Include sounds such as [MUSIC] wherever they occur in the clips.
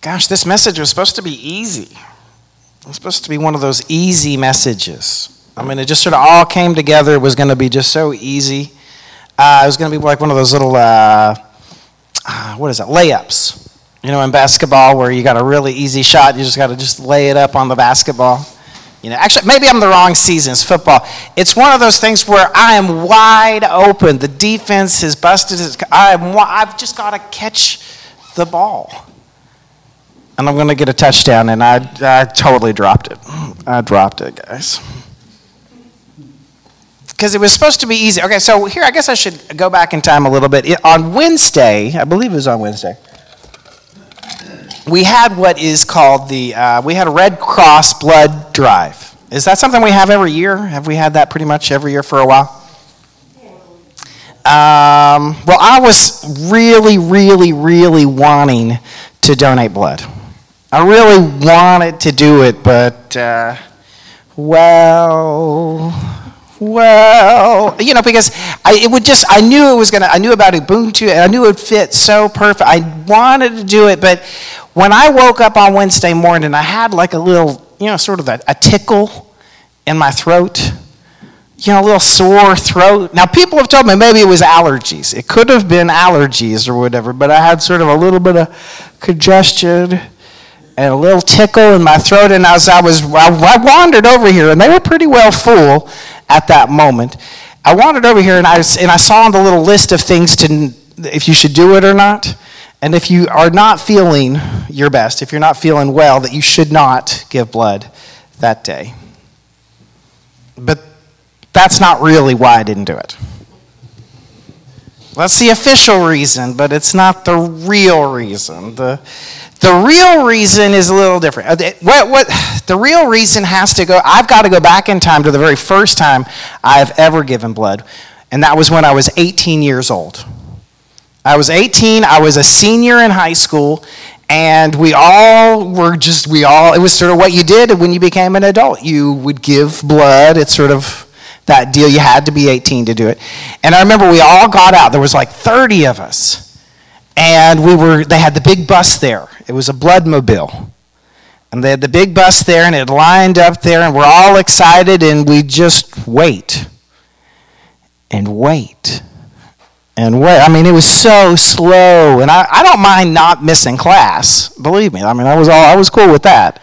Gosh, this message was supposed to be easy. It was supposed to be one of those easy messages. I mean, it just sort of all came together. It was going to be just so easy. Uh, it was going to be like one of those little, uh, uh, what is it, layups. You know, in basketball, where you got a really easy shot, you just got to just lay it up on the basketball. You know, actually, maybe I'm the wrong season. It's football. It's one of those things where I am wide open. The defense has busted. I'm, I've just got to catch the ball. And I'm going to get a touchdown, and I, I totally dropped it. I dropped it, guys. Because it was supposed to be easy. Okay, so here, I guess I should go back in time a little bit. It, on Wednesday, I believe it was on Wednesday we had what is called the, uh, we had a Red Cross blood drive. Is that something we have every year? Have we had that pretty much every year for a while? Um, well, I was really, really, really wanting to donate blood. I really wanted to do it, but, uh, well, well, you know, because I, it would just, I knew it was going to, I knew about Ubuntu, and I knew it would fit so perfect. I wanted to do it, but when I woke up on Wednesday morning, I had like a little, you know, sort of a, a tickle in my throat, you know, a little sore throat. Now, people have told me maybe it was allergies. It could have been allergies or whatever, but I had sort of a little bit of congestion and a little tickle in my throat. And as I was, I wandered over here, and they were pretty well full at that moment. I wandered over here, and I, and I saw on the little list of things to, if you should do it or not. And if you are not feeling your best, if you're not feeling well, that you should not give blood that day. But that's not really why I didn't do it. That's the official reason, but it's not the real reason. The, the real reason is a little different. Uh, what, what, [SIGHS] the real reason has to go, I've got to go back in time to the very first time I've ever given blood, and that was when I was 18 years old. I was 18, I was a senior in high school, and we all were just, we all, it was sort of what you did when you became an adult. You would give blood. It's sort of that deal. You had to be 18 to do it. And I remember we all got out. There was like 30 of us. And we were, they had the big bus there. It was a blood mobile. And they had the big bus there, and it lined up there, and we're all excited, and we just wait and wait and wait. I mean, it was so slow, and I, I don't mind not missing class. Believe me. I mean, I was all I was cool with that.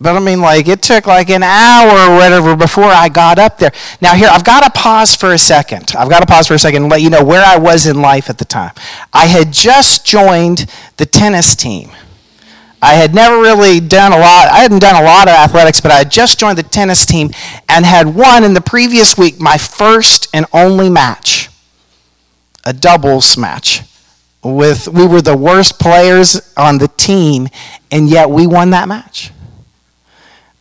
But I mean, like it took like an hour or whatever before I got up there. Now here, I've got to pause for a second. I've got to pause for a second and let you know where I was in life at the time. I had just joined the tennis team. I had never really done a lot. I hadn't done a lot of athletics, but I had just joined the tennis team and had won in the previous week my first and only match a doubles match with we were the worst players on the team and yet we won that match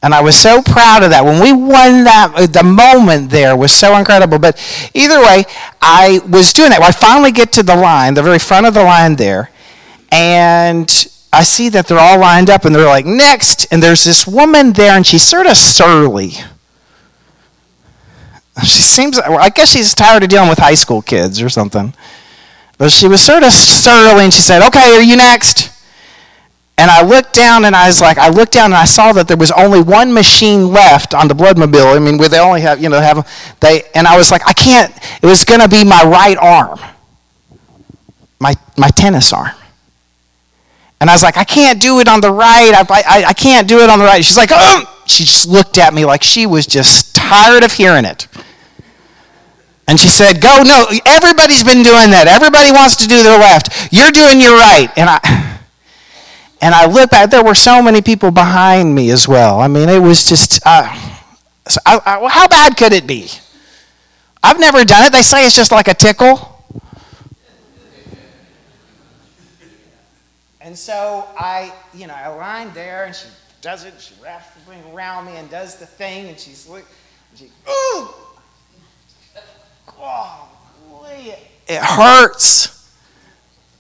and i was so proud of that. When we won that uh, the moment there was so incredible. But either way i was doing that. I finally get to the line the very front of the line there. And i see that they're all lined up and they're like next. And there's this woman there and she's sort of surly. She seems, I guess she's tired of dealing with high school kids or something. But she was sort of surly and she said, Okay, are you next? And I looked down and I was like, I looked down and I saw that there was only one machine left on the bloodmobile. I mean, where they only have, you know, have they, and I was like, I can't, it was going to be my right arm, my, my tennis arm. And I was like, I can't do it on the right. I, I, I can't do it on the right. She's like, oh! She just looked at me like she was just tired of hearing it. And she said, Go, no, everybody's been doing that. Everybody wants to do their left. You're doing your right. And I and I looked back, there were so many people behind me as well. I mean, it was just, uh, I, I, how bad could it be? I've never done it. They say it's just like a tickle. And so I, you know, I lined there and she does it. She wraps the thing around me and does the thing. And she's like, she, ooh, oh, it hurts.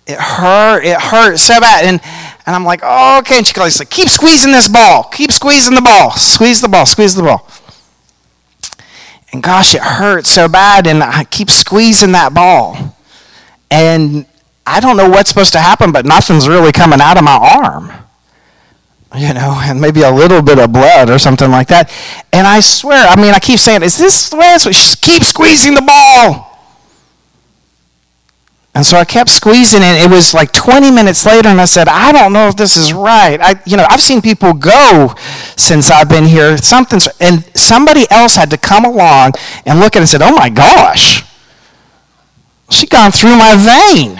It hurt. It hurts so bad. And, and I'm like, oh, okay. And she goes, like, keep squeezing this ball. Keep squeezing the ball. Squeeze the ball. Squeeze the ball. And gosh, it hurts so bad. And I keep squeezing that ball. And I don't know what's supposed to happen, but nothing's really coming out of my arm. You know, and maybe a little bit of blood or something like that. And I swear, I mean, I keep saying, is this the way it's Keep squeezing the ball. And so I kept squeezing it. It was like 20 minutes later, and I said, I don't know if this is right. I, you know, I've seen people go since I've been here. Something's, and somebody else had to come along and look at it and said, Oh my gosh, she gone through my vein.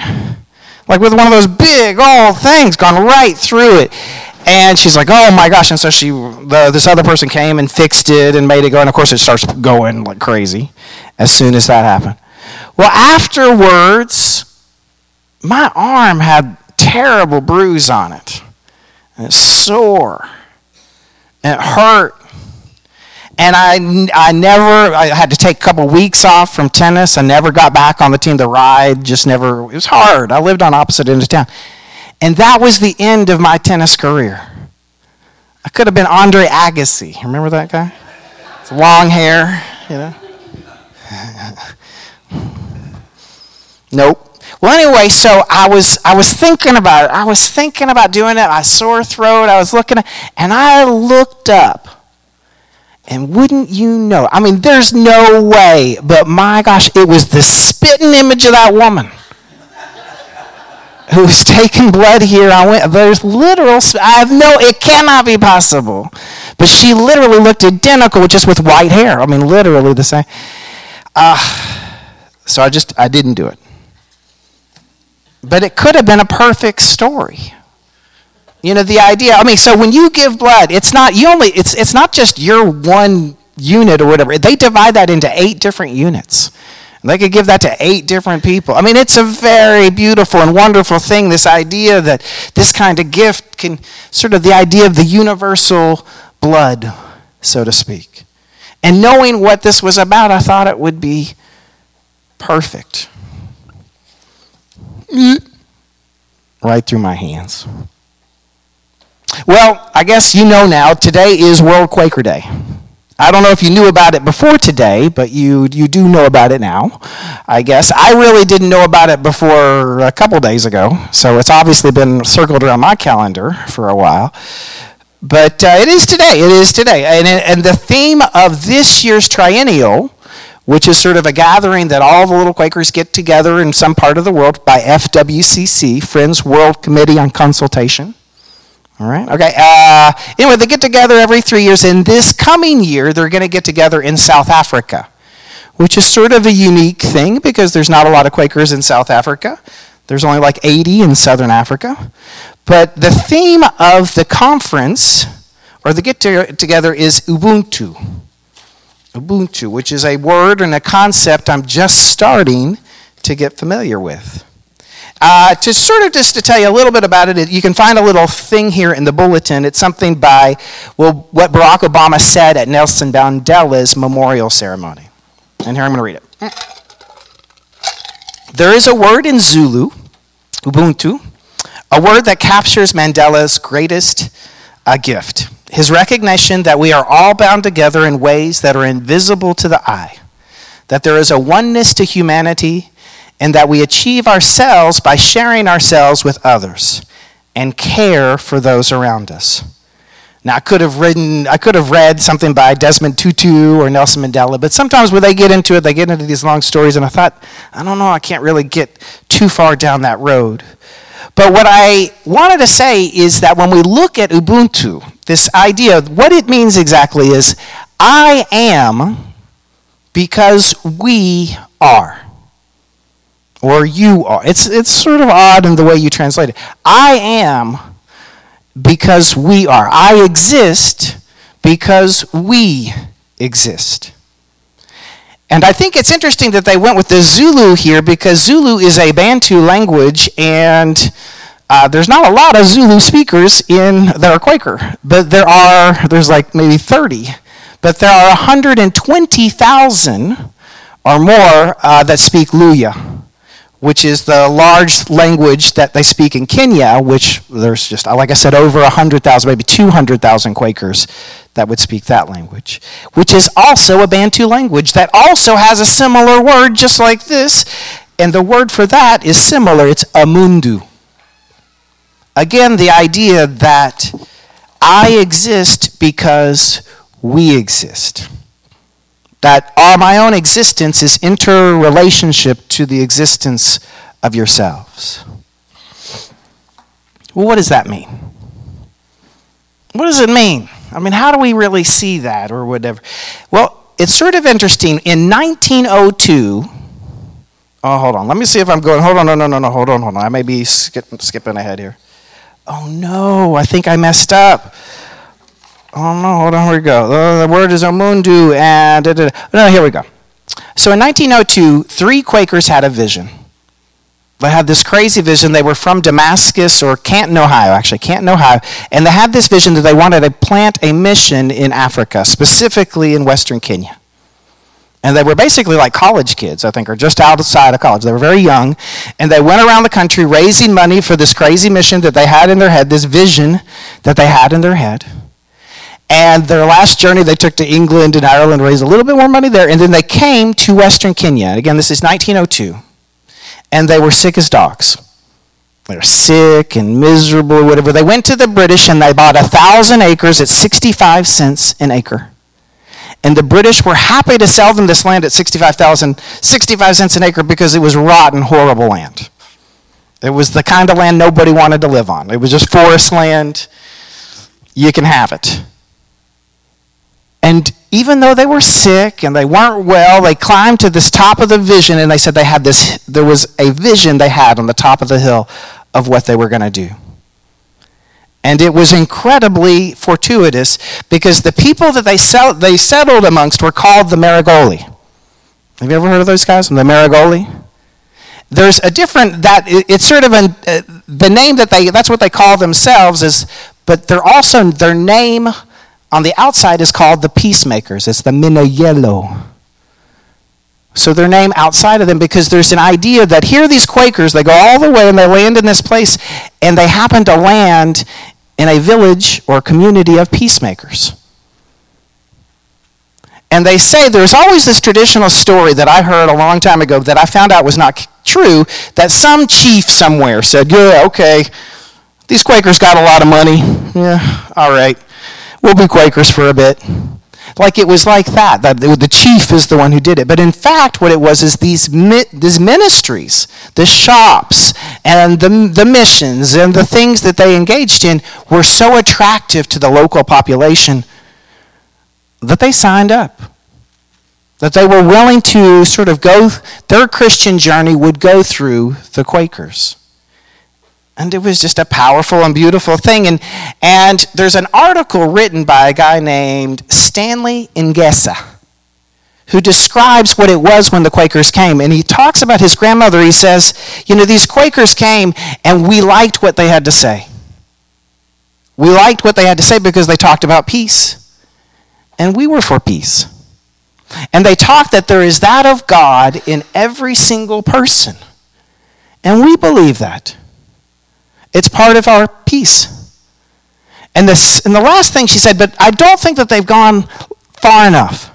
Like with one of those big old things, gone right through it. And she's like, "Oh my gosh!" And so she, the, this other person came and fixed it and made it go. And of course, it starts going like crazy as soon as that happened. Well, afterwards, my arm had terrible bruise on it. And it's sore. And it hurt. And I, I never, I had to take a couple weeks off from tennis. I never got back on the team to ride, just never, it was hard. I lived on opposite end of town. And that was the end of my tennis career. I could have been Andre Agassi. Remember that guy? It's long hair, you know. [LAUGHS] Nope. Well, anyway, so I was I was thinking about it. I was thinking about doing it. I sore throat. I was looking, and I looked up, and wouldn't you know? I mean, there's no way, but my gosh, it was the spitting image of that woman who was taking blood here. I went. There's literal. I have no. It cannot be possible. But she literally looked identical, just with white hair. I mean, literally the same. Uh, so I just I didn't do it. But it could have been a perfect story. You know, the idea, I mean, so when you give blood, it's not you only it's it's not just your one unit or whatever. They divide that into eight different units. They could give that to eight different people. I mean, it's a very beautiful and wonderful thing, this idea that this kind of gift can sort of the idea of the universal blood, so to speak. And knowing what this was about, I thought it would be perfect right through my hands. Well, I guess you know now, today is World Quaker Day. I don't know if you knew about it before today, but you, you do know about it now, I guess. I really didn't know about it before a couple days ago, so it's obviously been circled around my calendar for a while. But uh, it is today. It is today. And, and the theme of this year's triennial which is sort of a gathering that all the little Quakers get together in some part of the world by FWCC, Friends World Committee on Consultation. All right, okay. Uh, anyway, they get together every three years, and this coming year, they're going to get together in South Africa, which is sort of a unique thing because there's not a lot of Quakers in South Africa. There's only like 80 in Southern Africa. But the theme of the conference, or the get together, is Ubuntu. Ubuntu, which is a word and a concept I'm just starting to get familiar with. Uh, to sort of just to tell you a little bit about it, you can find a little thing here in the bulletin. It's something by well, what Barack Obama said at Nelson Mandela's memorial ceremony. And here I'm going to read it. There is a word in Zulu, Ubuntu, a word that captures Mandela's greatest uh, gift his recognition that we are all bound together in ways that are invisible to the eye, that there is a oneness to humanity, and that we achieve ourselves by sharing ourselves with others and care for those around us. Now, I could have written, I could have read something by Desmond Tutu or Nelson Mandela, but sometimes when they get into it, they get into these long stories, and I thought, I don't know, I can't really get too far down that road. But what I wanted to say is that when we look at Ubuntu, this idea, what it means exactly is I am because we are. Or you are. It's, it's sort of odd in the way you translate it. I am because we are. I exist because we exist. And I think it's interesting that they went with the Zulu here because Zulu is a Bantu language, and uh, there's not a lot of Zulu speakers in that are Quaker, but there are. There's like maybe 30, but there are 120,000 or more uh, that speak Luhya which is the large language that they speak in Kenya, which there's just, like I said, over 100,000, maybe 200,000 Quakers that would speak that language, which is also a Bantu language that also has a similar word just like this. And the word for that is similar it's amundu. Again, the idea that I exist because we exist. That our, my own existence is interrelationship to the existence of yourselves. Well, what does that mean? What does it mean? I mean, how do we really see that or whatever? Well, it's sort of interesting. In 1902, oh, hold on. Let me see if I'm going. Hold on, no, no, no, no. Hold on, hold on. I may be skip, skipping ahead here. Oh, no. I think I messed up. Oh, no. Hold on. Here we go. The word is omundu and. Da, da, da. No, here we go. So in 1902, three Quakers had a vision. They had this crazy vision. They were from Damascus or Canton, Ohio, actually, Canton, Ohio. And they had this vision that they wanted to plant a mission in Africa, specifically in Western Kenya. And they were basically like college kids, I think, or just outside of college. They were very young. And they went around the country raising money for this crazy mission that they had in their head, this vision that they had in their head. And their last journey, they took to England and Ireland, raised a little bit more money there. And then they came to Western Kenya. Again, this is 1902 and they were sick as dogs. They were sick and miserable whatever. They went to the British and they bought a thousand acres at 65 cents an acre. And the British were happy to sell them this land at 65,000, 65 cents an acre because it was rotten, horrible land. It was the kind of land nobody wanted to live on. It was just forest land. You can have it. And even though they were sick and they weren't well, they climbed to this top of the vision and they said they had this, there was a vision they had on the top of the hill of what they were going to do. And it was incredibly fortuitous because the people that they, sell, they settled amongst were called the Maragoli. Have you ever heard of those guys? The Maragoli? There's a different, that it's sort of an, uh, the name that they, that's what they call themselves is, but they're also, their name on the outside is called the peacemakers. It's the Minayelo. So their name outside of them because there's an idea that here these Quakers, they go all the way and they land in this place and they happen to land in a village or community of peacemakers. And they say there's always this traditional story that I heard a long time ago that I found out was not true that some chief somewhere said, Yeah, okay, these Quakers got a lot of money. Yeah, all right we'll be Quakers for a bit. Like it was like that. That the chief is the one who did it. But in fact, what it was is these these ministries, the shops, and the the missions and the things that they engaged in were so attractive to the local population that they signed up. That they were willing to sort of go, their Christian journey would go through the Quakers. And it was just a powerful and beautiful thing. And, and there's an article written by a guy named Stanley Ingesa who describes what it was when the Quakers came. And he talks about his grandmother. He says, You know, these Quakers came and we liked what they had to say. We liked what they had to say because they talked about peace. And we were for peace. And they talked that there is that of God in every single person. And we believe that. It's part of our peace. And, this, and the last thing she said, but I don't think that they've gone far enough.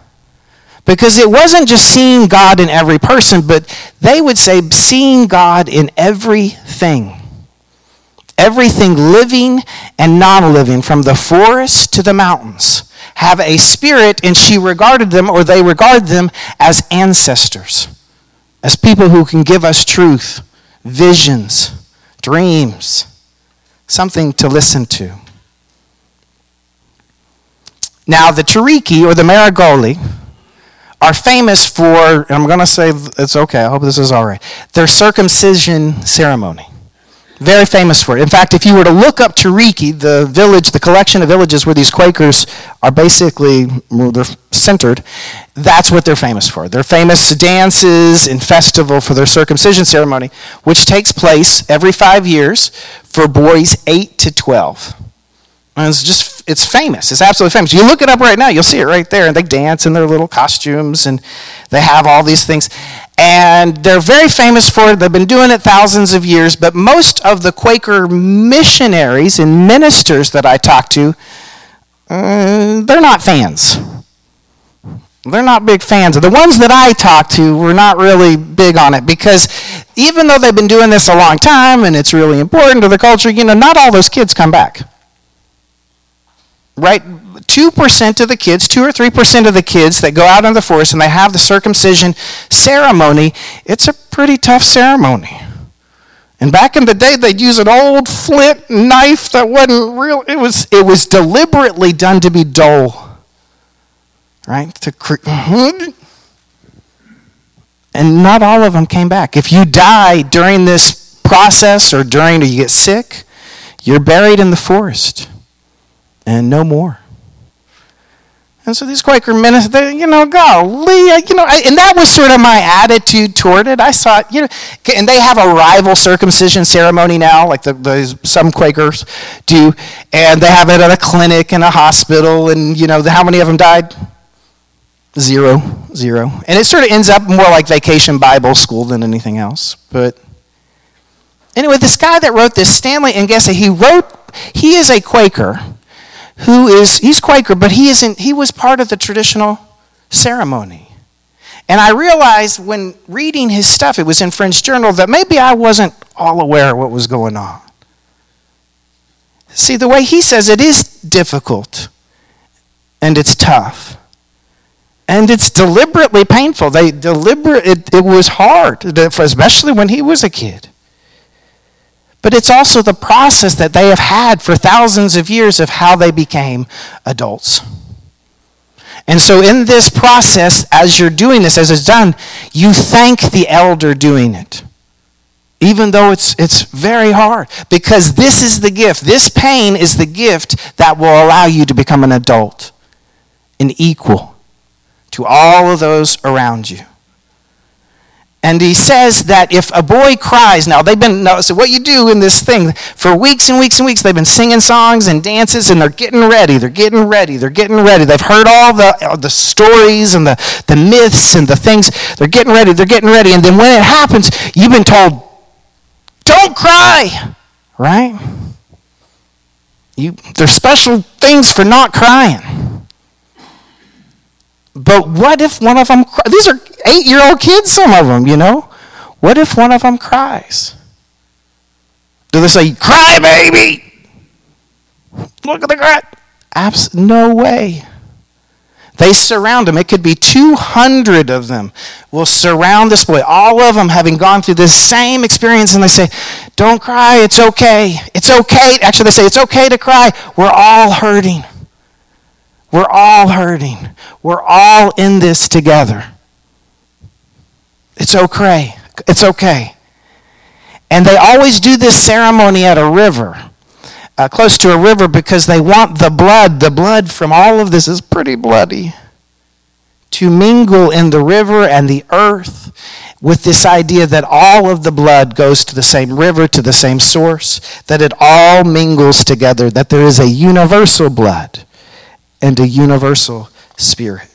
Because it wasn't just seeing God in every person, but they would say seeing God in everything. Everything living and non living, from the forest to the mountains, have a spirit, and she regarded them, or they regard them, as ancestors, as people who can give us truth, visions dreams, something to listen to. Now, the Tiriki or the Maragoli are famous for, I'm going to say it's okay, I hope this is all right, their circumcision ceremony. Very famous for it. In fact, if you were to look up Tiriki, the village, the collection of villages where these Quakers are basically well, they're centered, that's what they're famous for. They're famous dances and festival for their circumcision ceremony, which takes place every five years for boys 8 to 12. And it's just, it's famous. It's absolutely famous. You look it up right now, you'll see it right there. And they dance in their little costumes and they have all these things. And they're very famous for it. They've been doing it thousands of years. But most of the Quaker missionaries and ministers that I talk to, uh, they're not fans. They're not big fans. The ones that I talk to were not really big on it because even though they've been doing this a long time and it's really important to the culture, you know, not all those kids come back. Right? 2% of the kids, 2 or 3% of the kids that go out in the forest and they have the circumcision ceremony, it's a pretty tough ceremony. And back in the day, they'd use an old flint knife that wasn't real. It was, it was deliberately done to be dull. Right? To cre- [LAUGHS] and not all of them came back. If you die during this process or during or you get sick, you're buried in the forest and no more. And so these Quaker ministers, they, you know, golly, you know, I, and that was sort of my attitude toward it. I thought, you know, and they have a rival circumcision ceremony now, like the, the some Quakers do, and they have it at a clinic and a hospital, and you know, how many of them died? Zero, zero, and it sort of ends up more like Vacation Bible School than anything else. But anyway, this guy that wrote this, Stanley and Engese, he wrote, he is a Quaker who is, he's Quaker, but he isn't, he was part of the traditional ceremony. And I realized when reading his stuff, it was in Friends Journal, that maybe I wasn't all aware of what was going on. See, the way he says it is difficult and it's tough. And it's deliberately painful. They deliberate it, it was hard, especially when he was a kid but it's also the process that they have had for thousands of years of how they became adults. And so, in this process, as you're doing this, as it's done, you thank the elder doing it. Even though it's, it's very hard. Because this is the gift. This pain is the gift that will allow you to become an adult, an equal to all of those around you. And he says that if a boy cries, now they've been, so what you do in this thing, for weeks and weeks and weeks, they've been singing songs and dances and they're getting ready, they're getting ready, they're getting ready. They've heard all the, the stories and the, the myths and the things. They're getting ready, they're getting ready. And then when it happens, you've been told, don't cry, right? You, there's special things for not crying. But what if one of them, these are eight year old kids, some of them, you know? What if one of them cries? Do they say, cry, baby? Look at the cry. Abs- no way. They surround him. It could be 200 of them will surround this boy, all of them having gone through this same experience, and they say, Don't cry, it's okay. It's okay. Actually, they say, It's okay to cry. We're all hurting. We're all hurting. We're all in this together. It's okay. It's okay. And they always do this ceremony at a river, uh, close to a river, because they want the blood, the blood from all of this is pretty bloody, to mingle in the river and the earth with this idea that all of the blood goes to the same river, to the same source, that it all mingles together, that there is a universal blood and a universal spirit.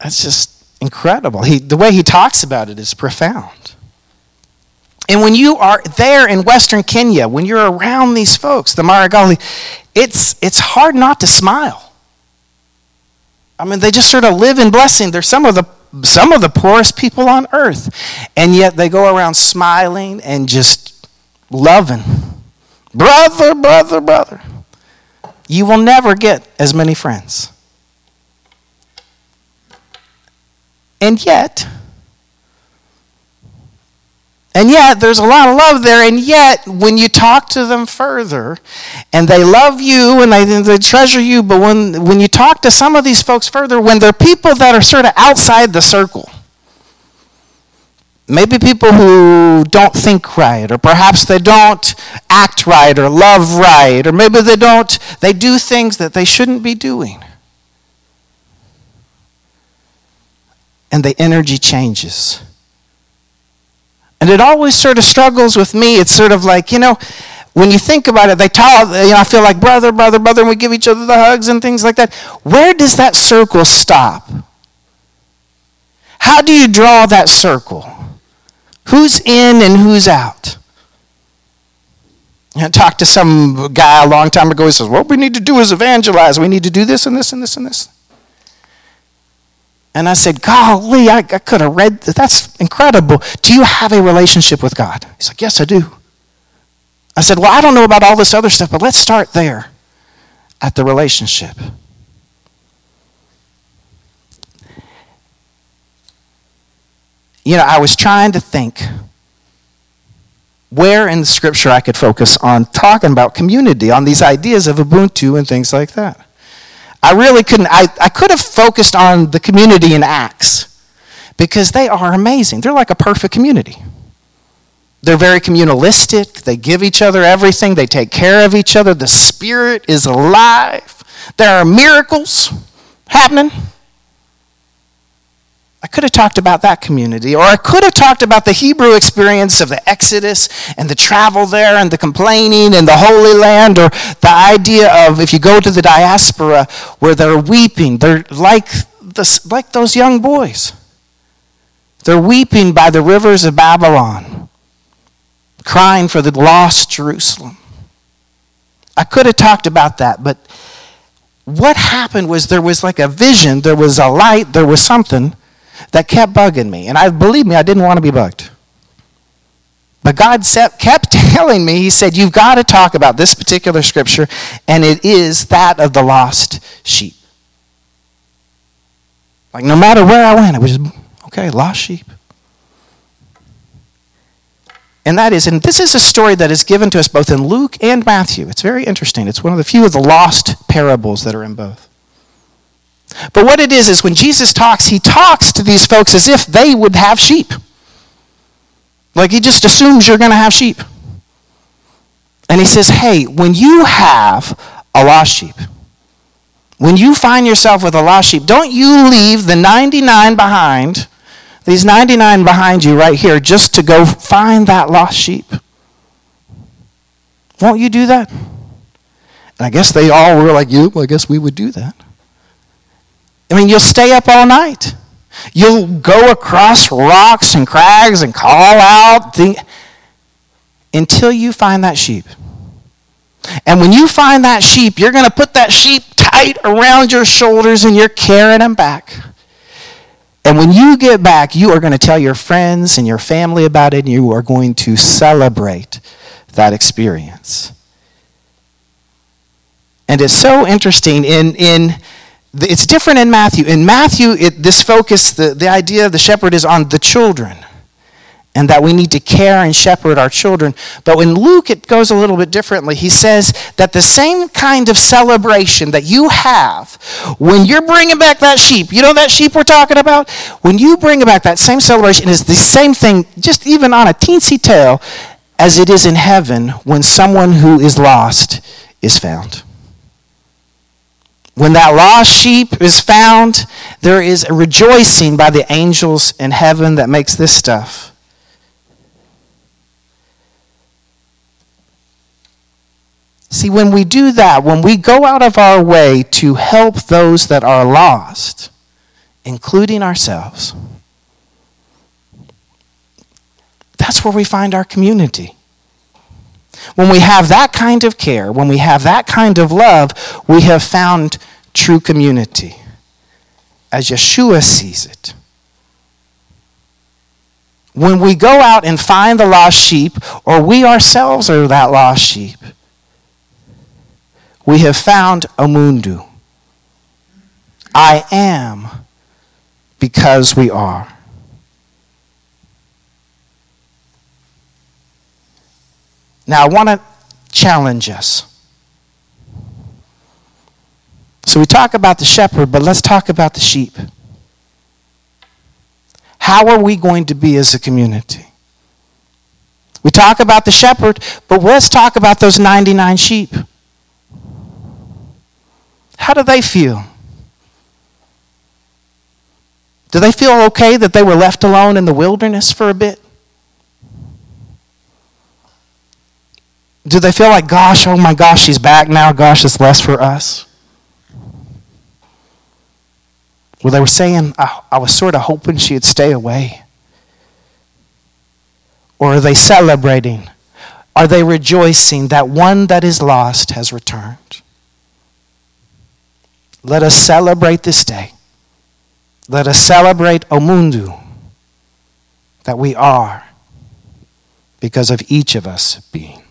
That's just incredible. He, the way he talks about it is profound. And when you are there in Western Kenya, when you're around these folks, the Maragoli, it's, it's hard not to smile. I mean, they just sort of live in blessing. They're some of the some of the poorest people on earth, and yet they go around smiling and just loving, brother, brother, brother you will never get as many friends. And yet, and yet, there's a lot of love there. And yet, when you talk to them further, and they love you and they, they treasure you, but when, when you talk to some of these folks further, when they're people that are sort of outside the circle, maybe people who don't think right or perhaps they don't act right or love right or maybe they don't they do things that they shouldn't be doing and the energy changes and it always sort of struggles with me it's sort of like you know when you think about it they talk you know i feel like brother brother brother and we give each other the hugs and things like that where does that circle stop how do you draw that circle Who's in and who's out? I talked to some guy a long time ago. He says, What we need to do is evangelize. We need to do this and this and this and this. And I said, Golly, I, I could have read that. That's incredible. Do you have a relationship with God? He's like, Yes, I do. I said, Well, I don't know about all this other stuff, but let's start there at the relationship. You know, I was trying to think where in the scripture I could focus on talking about community, on these ideas of Ubuntu and things like that. I really couldn't, I, I could have focused on the community in Acts because they are amazing. They're like a perfect community. They're very communalistic. They give each other everything. They take care of each other. The Spirit is alive. There are miracles happening. I could have talked about that community, or I could have talked about the Hebrew experience of the Exodus and the travel there and the complaining and the Holy Land, or the idea of if you go to the diaspora where they're weeping, they're like, the, like those young boys. They're weeping by the rivers of Babylon, crying for the lost Jerusalem. I could have talked about that, but what happened was there was like a vision, there was a light, there was something that kept bugging me. And I believe me, I didn't want to be bugged. But God kept [LAUGHS] telling me, He said, You've got to talk about this particular scripture, and it is that of the lost sheep. Like, no matter where I went, it was okay, lost sheep. And that is, and this is a story that is given to us both in Luke and Matthew. It's very interesting. It's one of the few of the lost parables that are in both. But what it is, is when Jesus talks, he talks to these folks as if they would have sheep. Like he just assumes you're going to have sheep. And he says, hey, when you have a lost sheep, when you find yourself with a lost sheep, don't you leave the 99 behind, these 99 behind you right here, just to go find that lost sheep. Won't you do that? And I guess they all were like, you, well, I guess we would do that. I mean, you'll stay up all night. You'll go across rocks and crags and call out until you find that sheep. And when you find that sheep, you're going to put that sheep tight around your shoulders and you're carrying them back. And when you get back, you are going to tell your friends and your family about it, and you are going to celebrate that experience. And it's so interesting in, in it's different in Matthew. In Matthew, it, this focus, the, the idea of the shepherd is on the children and that we need to care and shepherd our children. But in Luke, it goes a little bit differently. He says that the same kind of celebration that you have when you're bringing back that sheep, you know that sheep we're talking about? When you bring back that same celebration is the same thing, just even on a teensy tail, as it is in heaven when someone who is lost is found. When that lost sheep is found, there is a rejoicing by the angels in heaven that makes this stuff. See, when we do that, when we go out of our way to help those that are lost, including ourselves, that's where we find our community. When we have that kind of care, when we have that kind of love, we have found true community as Yeshua sees it. When we go out and find the lost sheep, or we ourselves are that lost sheep, we have found Umundu. I am because we are. Now, I want to challenge us. So, we talk about the shepherd, but let's talk about the sheep. How are we going to be as a community? We talk about the shepherd, but let's talk about those 99 sheep. How do they feel? Do they feel okay that they were left alone in the wilderness for a bit? Do they feel like, gosh, oh my gosh, she's back now, gosh, it's less for us? Well, they were saying, I, I was sort of hoping she'd stay away. Or are they celebrating? Are they rejoicing that one that is lost has returned? Let us celebrate this day Let us celebrate Omundu, that we are, because of each of us being.